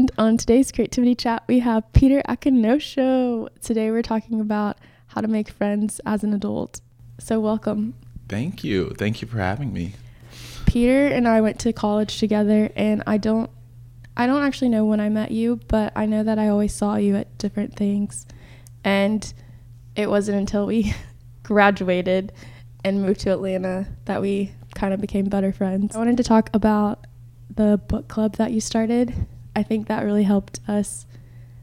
And on today's creativity chat, we have Peter Akinosho. Today we're talking about how to make friends as an adult. So welcome. Thank you. Thank you for having me. Peter and I went to college together and I don't I don't actually know when I met you, but I know that I always saw you at different things. And it wasn't until we graduated and moved to Atlanta that we kind of became better friends. I wanted to talk about the book club that you started. I think that really helped us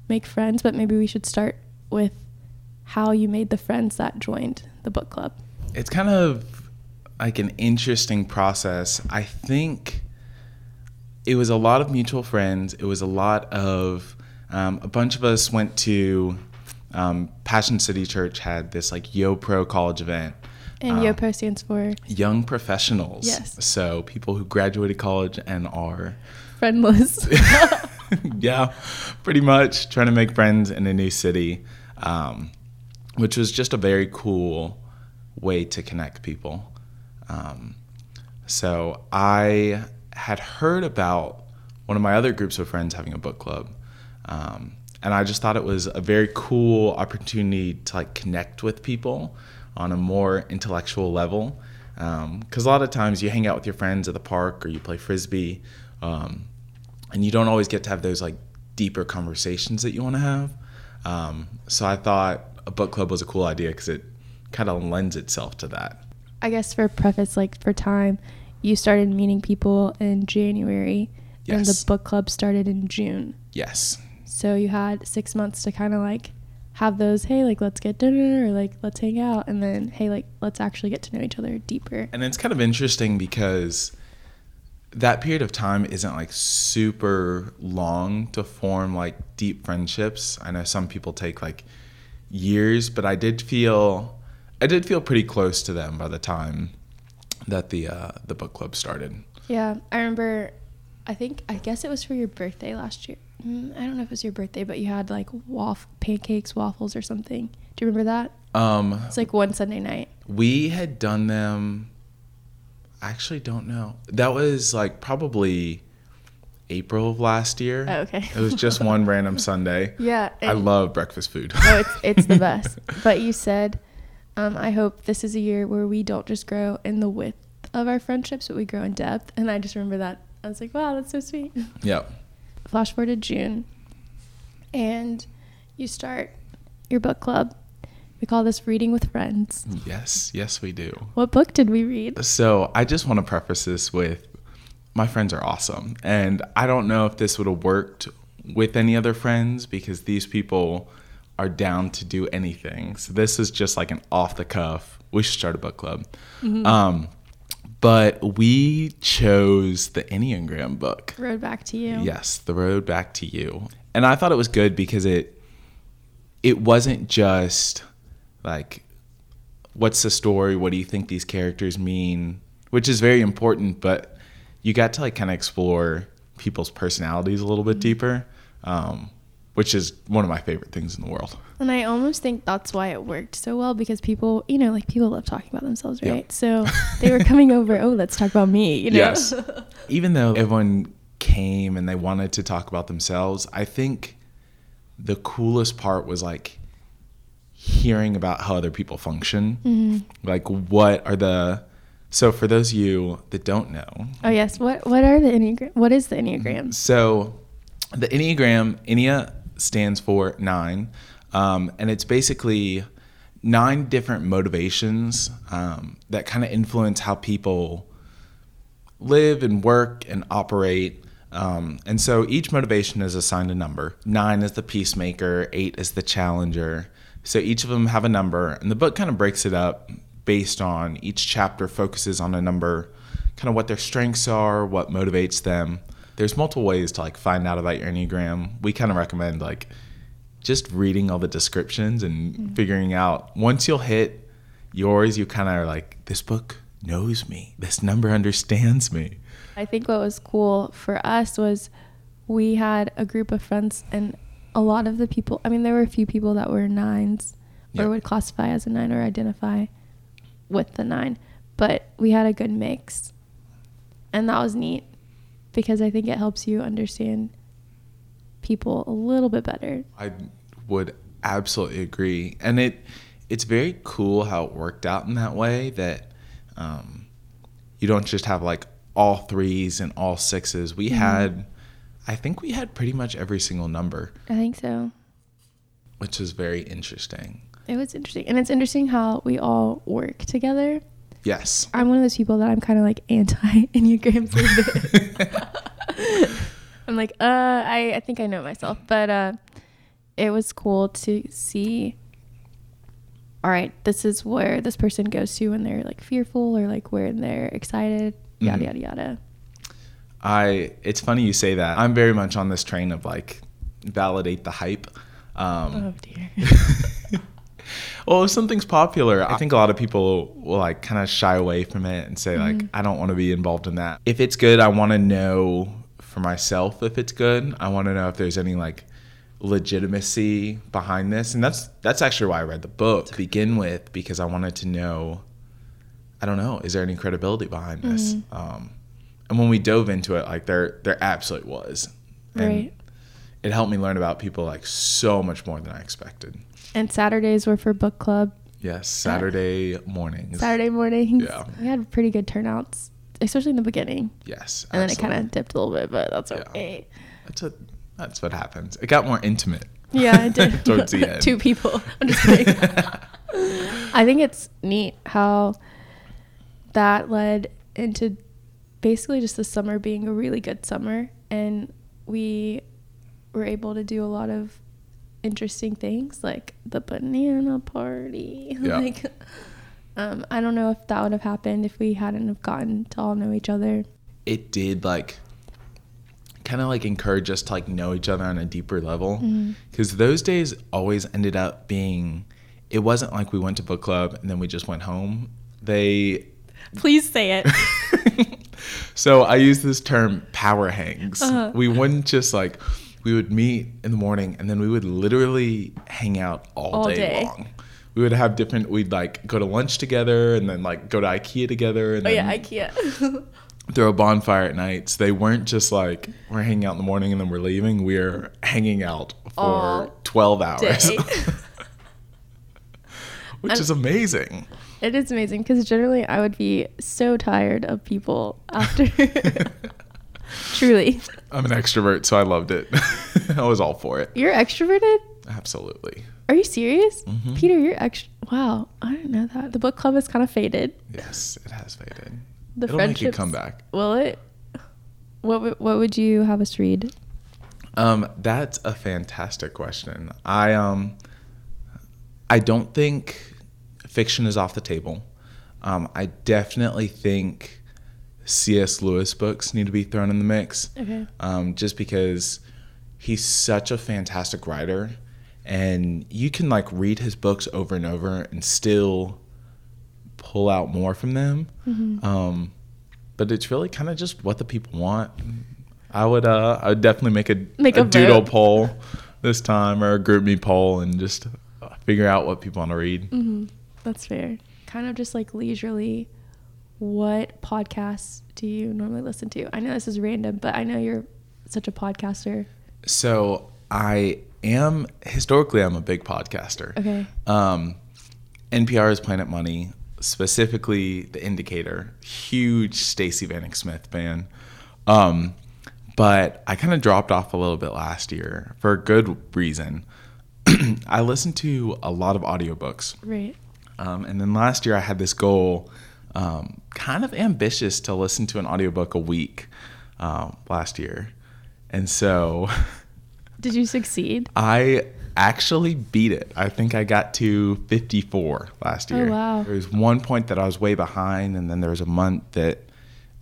make friends, but maybe we should start with how you made the friends that joined the book club. It's kind of like an interesting process. I think it was a lot of mutual friends. It was a lot of um, a bunch of us went to um, Passion City Church had this like Yo Pro college event. And Um, YOPO stands for Young professionals. Yes. So people who graduated college and are, friendless. yeah, pretty much trying to make friends in a new city, um, which was just a very cool way to connect people. Um, so I had heard about one of my other groups of friends having a book club. Um, and I just thought it was a very cool opportunity to like connect with people on a more intellectual level. Because a lot of times you hang out with your friends at the park or you play frisbee, um, and you don't always get to have those like deeper conversations that you want to have. Um, so I thought a book club was a cool idea because it kind of lends itself to that. I guess for preface, like for time, you started meeting people in January, and the book club started in June. Yes. So you had six months to kind of like have those, hey, like let's get dinner or like let's hang out, and then hey, like let's actually get to know each other deeper. And it's kind of interesting because that period of time isn't like super long to form like deep friendships. I know some people take like years, but I did feel I did feel pretty close to them by the time that the uh, the book club started. Yeah, I remember. I think I guess it was for your birthday last year. Mm, I don't know if it was your birthday, but you had like waff pancakes, waffles, or something. Do you remember that? Um, It's like one Sunday night. we had done them. I actually don't know. That was like probably April of last year. Oh, okay. It was just one random Sunday. Yeah, I love breakfast food. oh, it's it's the best. But you said, um, I hope this is a year where we don't just grow in the width of our friendships, but we grow in depth. And I just remember that. I was like, wow, that's so sweet. yep. Flash forward to June, and you start your book club. We call this reading with friends. Yes, yes, we do. What book did we read? So I just want to preface this with my friends are awesome. And I don't know if this would have worked with any other friends because these people are down to do anything. So this is just like an off the cuff. We should start a book club. Um, but we chose the Enneagram book. Road back to you. Yes, The Road Back to You. And I thought it was good because it it wasn't just like what's the story, what do you think these characters mean, which is very important, but you got to like kind of explore people's personalities a little bit deeper. Um, which is one of my favorite things in the world. And I almost think that's why it worked so well because people, you know, like people love talking about themselves, right? So they were coming over, oh, let's talk about me, you know? Yes. Even though everyone came and they wanted to talk about themselves, I think the coolest part was like hearing about how other people function. Mm-hmm. Like, what are the. So, for those of you that don't know, Oh yes. What what are the enneagram? What is the enneagram? so the Enneagram, Ennea stands for nine, um, and it's basically nine different motivations um, that kind of influence how people live and work and operate. Um, and so each motivation is assigned a number. Nine is the peacemaker, eight is the challenger. So each of them have a number, and the book kind of breaks it up based on each chapter focuses on a number, kind of what their strengths are, what motivates them. There's multiple ways to like find out about your enneagram. We kind of recommend like just reading all the descriptions and mm-hmm. figuring out once you'll hit yours, you kind of are like, this book knows me. This number understands me. I think what was cool for us was we had a group of friends and a lot of the people I mean there were a few people that were nines or would classify as a nine or identify with the nine. But we had a good mix. And that was neat because I think it helps you understand people a little bit better. I would absolutely agree, and it it's very cool how it worked out in that way that um, you don't just have like all threes and all sixes. We had, I think we had pretty much every single number, I think so. which is very interesting. It was interesting. And it's interesting how we all work together. Yes. I'm one of those people that I'm kind of like anti bit. I'm like, uh, I, I think I know myself. But uh, it was cool to see, all right, this is where this person goes to when they're like fearful or like when they're excited, yada, Mhm. yada, yada. I it's funny you say that. I'm very much on this train of like validate the hype. Um, Oh, dear. well, if something's popular, I think a lot of people will like kind of shy away from it and say like, I don't want to be involved in that. If it's good, I want to know for myself if it's good. I want to know if there's any like legitimacy behind this, and that's that's actually why I read the book to begin with because I wanted to know. I don't know, is there any credibility behind this? Um, and when we dove into it, like there there absolutely was. And Right. It helped me learn about people like so much more than I expected. And Saturdays were for book club. Yes, Saturday mornings. Saturday mornings. Yeah. We had pretty good turnouts, especially in the beginning. Yes, And then it kind of dipped a little bit, but that's Yeah. okay. That's what that's what happens. It got more intimate. Yeah, it did. Towards the end. Two people. I'm just kidding. I think it's neat how that led into basically just the summer being a really good summer. And we were able to do a lot of interesting things like the banana party. Yeah. like, um, I don't know if that would have happened if we hadn't have gotten to all know each other. it did like kind of like encourage us to like know each other on a deeper level Mm-hmm. because those days always ended up being it wasn't like we went to book club and then we just went home they Please say it. so i use this term power hangs Uh-huh. we wouldn't just like we would meet in the morning and then we would literally hang out all, All day, day. long we would have different we'd like go to lunch together and then like go to ikea together and oh, then yeah, IKEA. throw a bonfire at nights. They weren't just like we're hanging out in the morning and then we're leaving. We're hanging out for All 12 hours. Which I'm- is amazing. It is amazing because generally I would be so tired of people after. Truly. I'm an extrovert, so I loved it. I was all for it. You're extroverted? Absolutely. Are you serious? Mhm. Peter, you're extra. Wow, I didn't know that. The book club has kind of faded. Yes, it has faded. The It'll make a friendships. comeback. Will it? What, what would you have us read? Um, that's a fantastic question. I um, I don't think fiction is off the table. Um, I definitely think C.S. Lewis books need to be thrown in the mix. Okay. um, just because he's such a fantastic writer and you can like read his books over and over and still pull out more from them Mm-hmm. um, but it's really kind of just what the people want i would uh i would definitely make a, Make a, a doodle poll this time or a GroupMe poll and just figure out what people want to read hmm That's fair. Kind of just like leisurely. What podcasts do you normally listen to? I know this is random, but I know you're such a podcaster. so i am historically i'm a big podcaster Okay. Um, NPR is Planet Money, specifically The Indicator. Huge Stacey Vanek Smith fan. Um, but I kind of dropped off a little bit last year for a good reason. I listened to a lot of audiobooks. Right. Um, and then last year I had this goal, um, kind of ambitious, to listen to an audiobook a week uh, last year. And so Did you succeed? I actually beat it. I think I got to 54 last year. Oh, year. wow. There was one point that I was way behind, and then there was a month that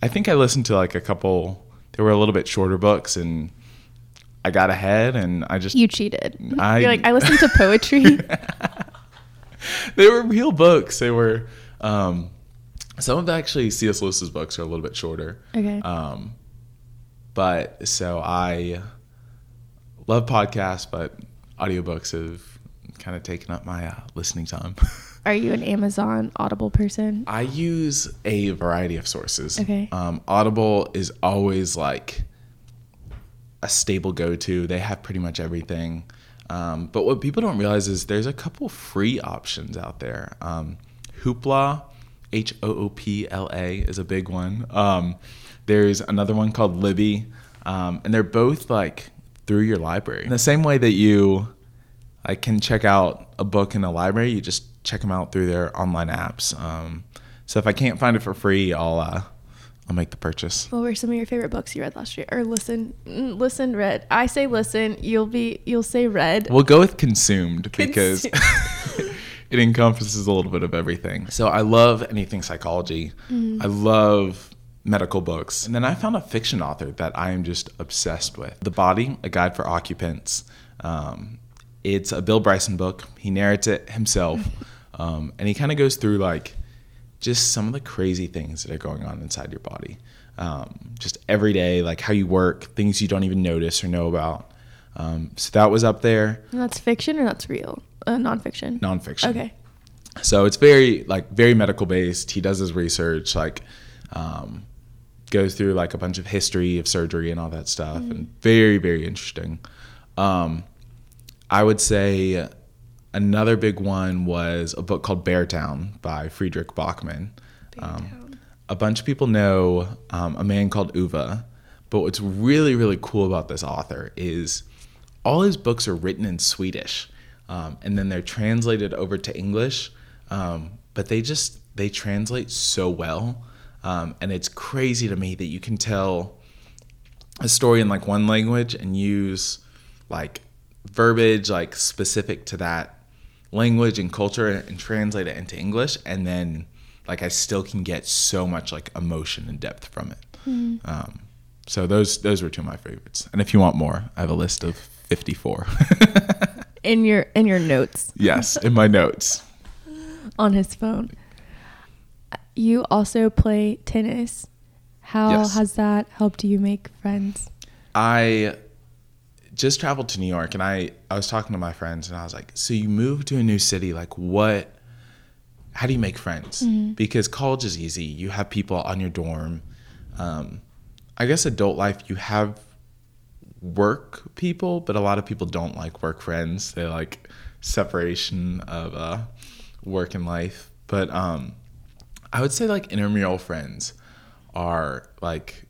I think I listened to like a couple. They were a little bit shorter books, and I got ahead, and I just You cheated. I- You're like, I listen to poetry. they were real books. They were um, some of actually C.S. Lewis's books are a little bit shorter. okay. Um, but so I love podcasts, but audiobooks have kind of taken up my uh, listening time. Are you an Amazon Audible person? I use a variety of sources. Okay. Um, Audible is always like a stable go-to. They have pretty much everything. Um, but what people don't realize is there's a couple free options out there. Um, Hoopla, H O O P L A, is a big one. Um, there's another one called Libby, um, and they're both like through your library. In the same way that you like can check out a book in a library, you just check them out through their online apps. Um, so if I can't find it for free, I'll uh, I'll make the purchase. What were some of your favorite books you read last year? Or listen, mm, listen, read. I say listen. You'll be, you'll say read. We'll go with consumed because Consumed. it encompasses a little bit of everything. So I love anything psychology. Mm-hmm. I love medical books. And then I found a fiction author that I am just obsessed with. The Body, A Guide for Occupants. Um, it's a Bill Bryson book. He narrates it himself. Um, and he kind of goes through like just some of the crazy things that are going on inside your body. Um, just every day, like how you work, things you don't even notice or know about. Um, so that was up there. And that's fiction or that's real? Uh, nonfiction. Nonfiction. Okay. So it's very like very medical based. He does his research, like um, goes through like a bunch of history of surgery and all that stuff, and very very interesting. Um, I would say another big one was a book called Beartown by Fredrik Backman. Um, a bunch of people know um, a man called Ove, but what's really really cool about this author is all his books are written in Swedish, um, and then they're translated over to English. Um, but they just they translate so well, um, and it's crazy to me that you can tell a story in like one language and use like verbiage like specific to that language and culture and translate it into English, and then like I still can get so much like emotion and depth from it. Um, so those those were two of my favorites. And if you want more, I have a list of fifty four. In your in your notes yes, in my notes. on his phone. You also play tennis. How Yes. has that helped you make friends? I just traveled to New York and I, I was talking to my friends and I was like, so you moved to a new city, like what how do you make friends? Because college is easy. You have people on your dorm. Um, I guess adult life you have work people, but a lot of people don't like work friends. They like separation of uh, work and life. But um, I would say like intramural friends are like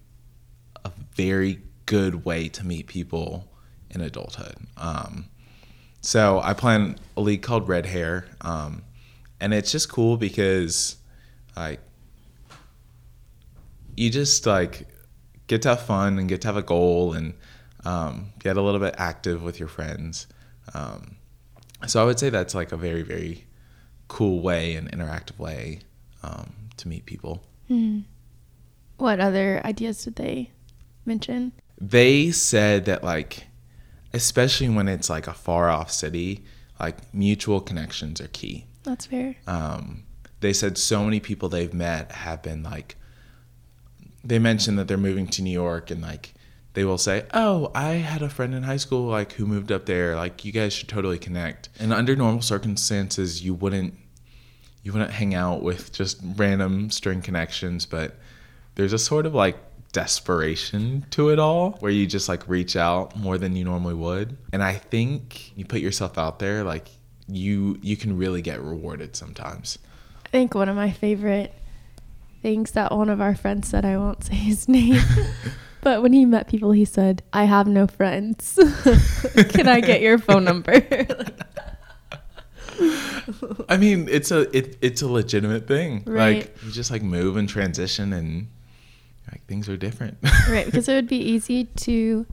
a very good way to meet people in adulthood. Um, so I play in a league called Red Hair, um, and it's just cool because like you just like get to have fun and get to have a goal and um, get a little bit active with your friends. Um, so I would say that's like a very very cool way and interactive way um, to meet people. What other ideas did they mention? they said that like especially when it's like a far off city like mutual connections are key That's fair. um, they said so many people they've met have been like they mentioned that they're moving to new york and like they will say oh i had a friend in high school like who moved up there like you guys should totally connect and under normal circumstances you wouldn't you wouldn't hang out with just random string connections but there's a sort of like desperation to it all where you just like reach out more than you normally would and i think you put yourself out there like you you can really get rewarded sometimes I think one of my favorite things that one of our friends said, I won't say his name, but when he met people, he said, I have no friends. Can I get your phone number? i mean it's a it, it's a legitimate thing Right. like you just like move and transition and things are different right, because it would be easy to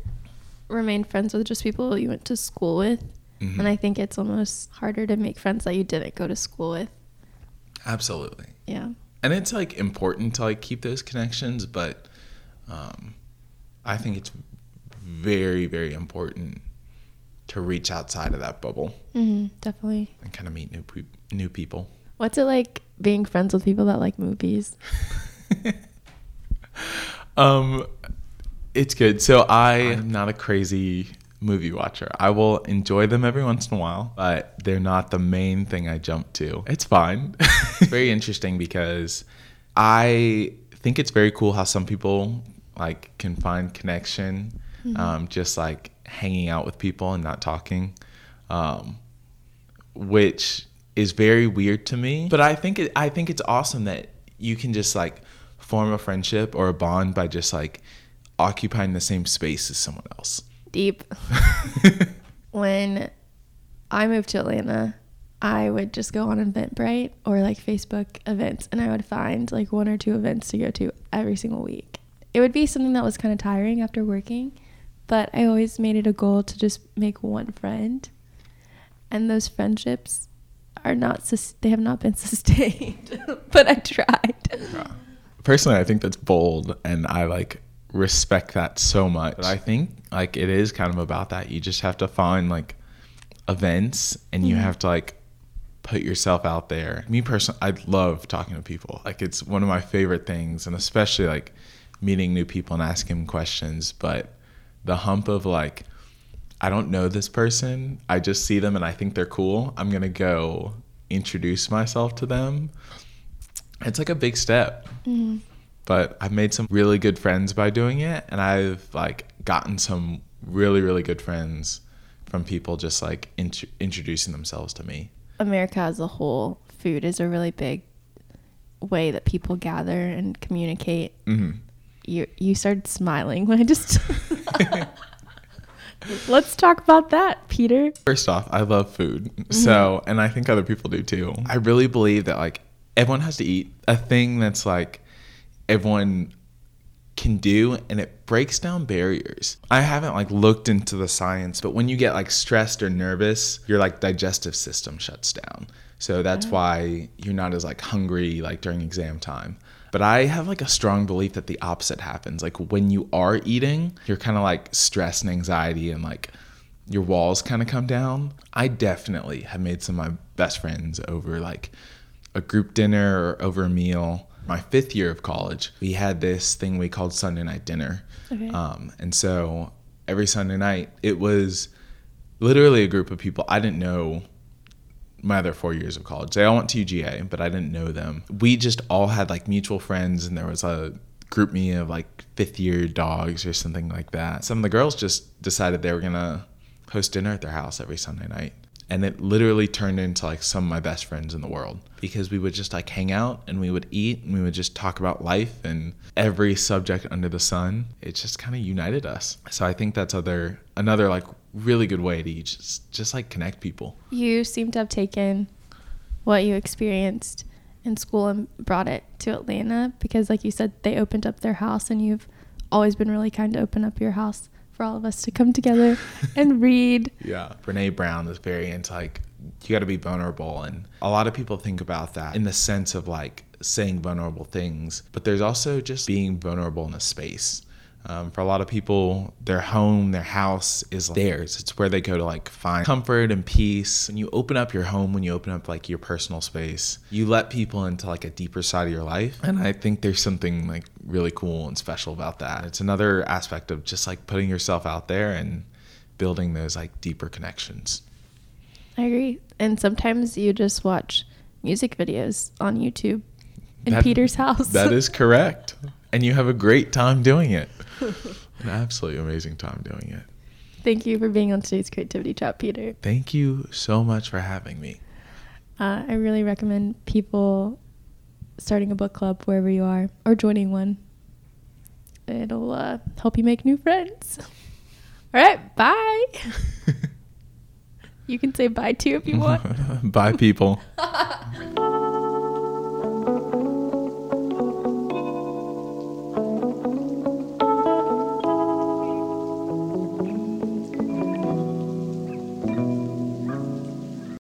remain friends with just people you went to school with. Mhm. And I think it's almost harder to make friends that you didn't go to school with. absolutely Yeah. and it's like important to like keep those connections but um i think it's very very important to reach outside of that bubble Mm-hmm, definitely. and kind of meet new pe- new people What's it like being friends with people that like movies? um it's good. So i am not a crazy movie watcher. I will enjoy them every once in a while but they're not the main thing i jump to. It's fine. It's very interesting because i think it's very cool how some people like can find connection um, just like hanging out with people and not talking, um, which is very weird to me. But I think it, I think it's awesome that you can just like form a friendship or a bond by just like occupying the same space as someone else. Deep. when I moved to Atlanta, I would just go on Eventbrite or like Facebook events and I would find like one or two events to go to every single week. It would be something that was kind of tiring after working, but I always made it a goal to just make one friend. And those friendships are not sus- they have not been sustained, but I tried. Personally, I think that's bold and I like respect that so much. But I think like it is kind of about that. You just have to find like events and you Mhm. have to like put yourself out there. Me personally, I love talking to people. Like it's one of my favorite things and especially like meeting new people and asking questions, but the hump of like I don't know this person. I just see them and I think they're cool. I'm going to go introduce myself to them. It's like a big step Mhm. but I've made some really good friends by doing it, and I've like gotten some really really good friends from people just like int- introducing themselves to me. America as a whole, food is a really big way that people gather and communicate. hmm You you started smiling when I just Let's talk about that, Peter. First off, I love food, so and I think other people do too. I really believe that like everyone has to eat a thing that's like everyone can do and it breaks down barriers. I haven't like looked into the science, but when you get like stressed or nervous, your like digestive system shuts down. So that's oh. why you're not as like hungry like during exam time. But I have like a strong belief that the opposite happens. Like when you are eating, you're kind of like stress and anxiety and like your walls kind of come down. I definitely have made some of my best friends over like a group dinner or over a meal. My fifth year of college, we had this thing we called Sunday night dinner. Okay. Um, and so every Sunday night, it was literally a group of people I didn't know my other four years of college. They all went to UGA, but I didn't know them. We just all had like mutual friends, and there was a GroupMe of like fifth year dogs or something like that. Some of the girls just decided they were gonna host dinner at their house every Sunday night. And it literally turned into like some of my best friends in the world because we would just like hang out and we would eat and we would just talk about life and every subject under the sun. It just kind of united us. So I think that's other another like really good way to just just like connect people. You seem to have taken what you experienced in school and brought it to Atlanta because, like you said, they opened up their house, and you've always been really kind to open up your house for all of us to come together and read. Yeah. Brene Brown is very into like, you got to be vulnerable. And a lot of people think about that in the sense of like saying vulnerable things, but there's also just being vulnerable in a space. Um, for a lot of people, their home, their house is theirs. It's where they go to like find comfort and peace. When you open up your home, when you open up like your personal space, you let people into like a deeper side of your life. And I think there's something like really cool and special about that. It's another aspect of just like putting yourself out there and building those like deeper connections. I agree. And sometimes you just watch music videos on YouTube in That- Peter's house. That is correct. And you have a great time doing it. An absolutely amazing time doing it. Thank you for being on today's Creativity Chat, Peter. Thank you so much for having me. Uh, I really recommend people starting a book club wherever you are or joining one. It'll uh, help you make new friends. All right, bye. you can say bye too if you want. Bye, people.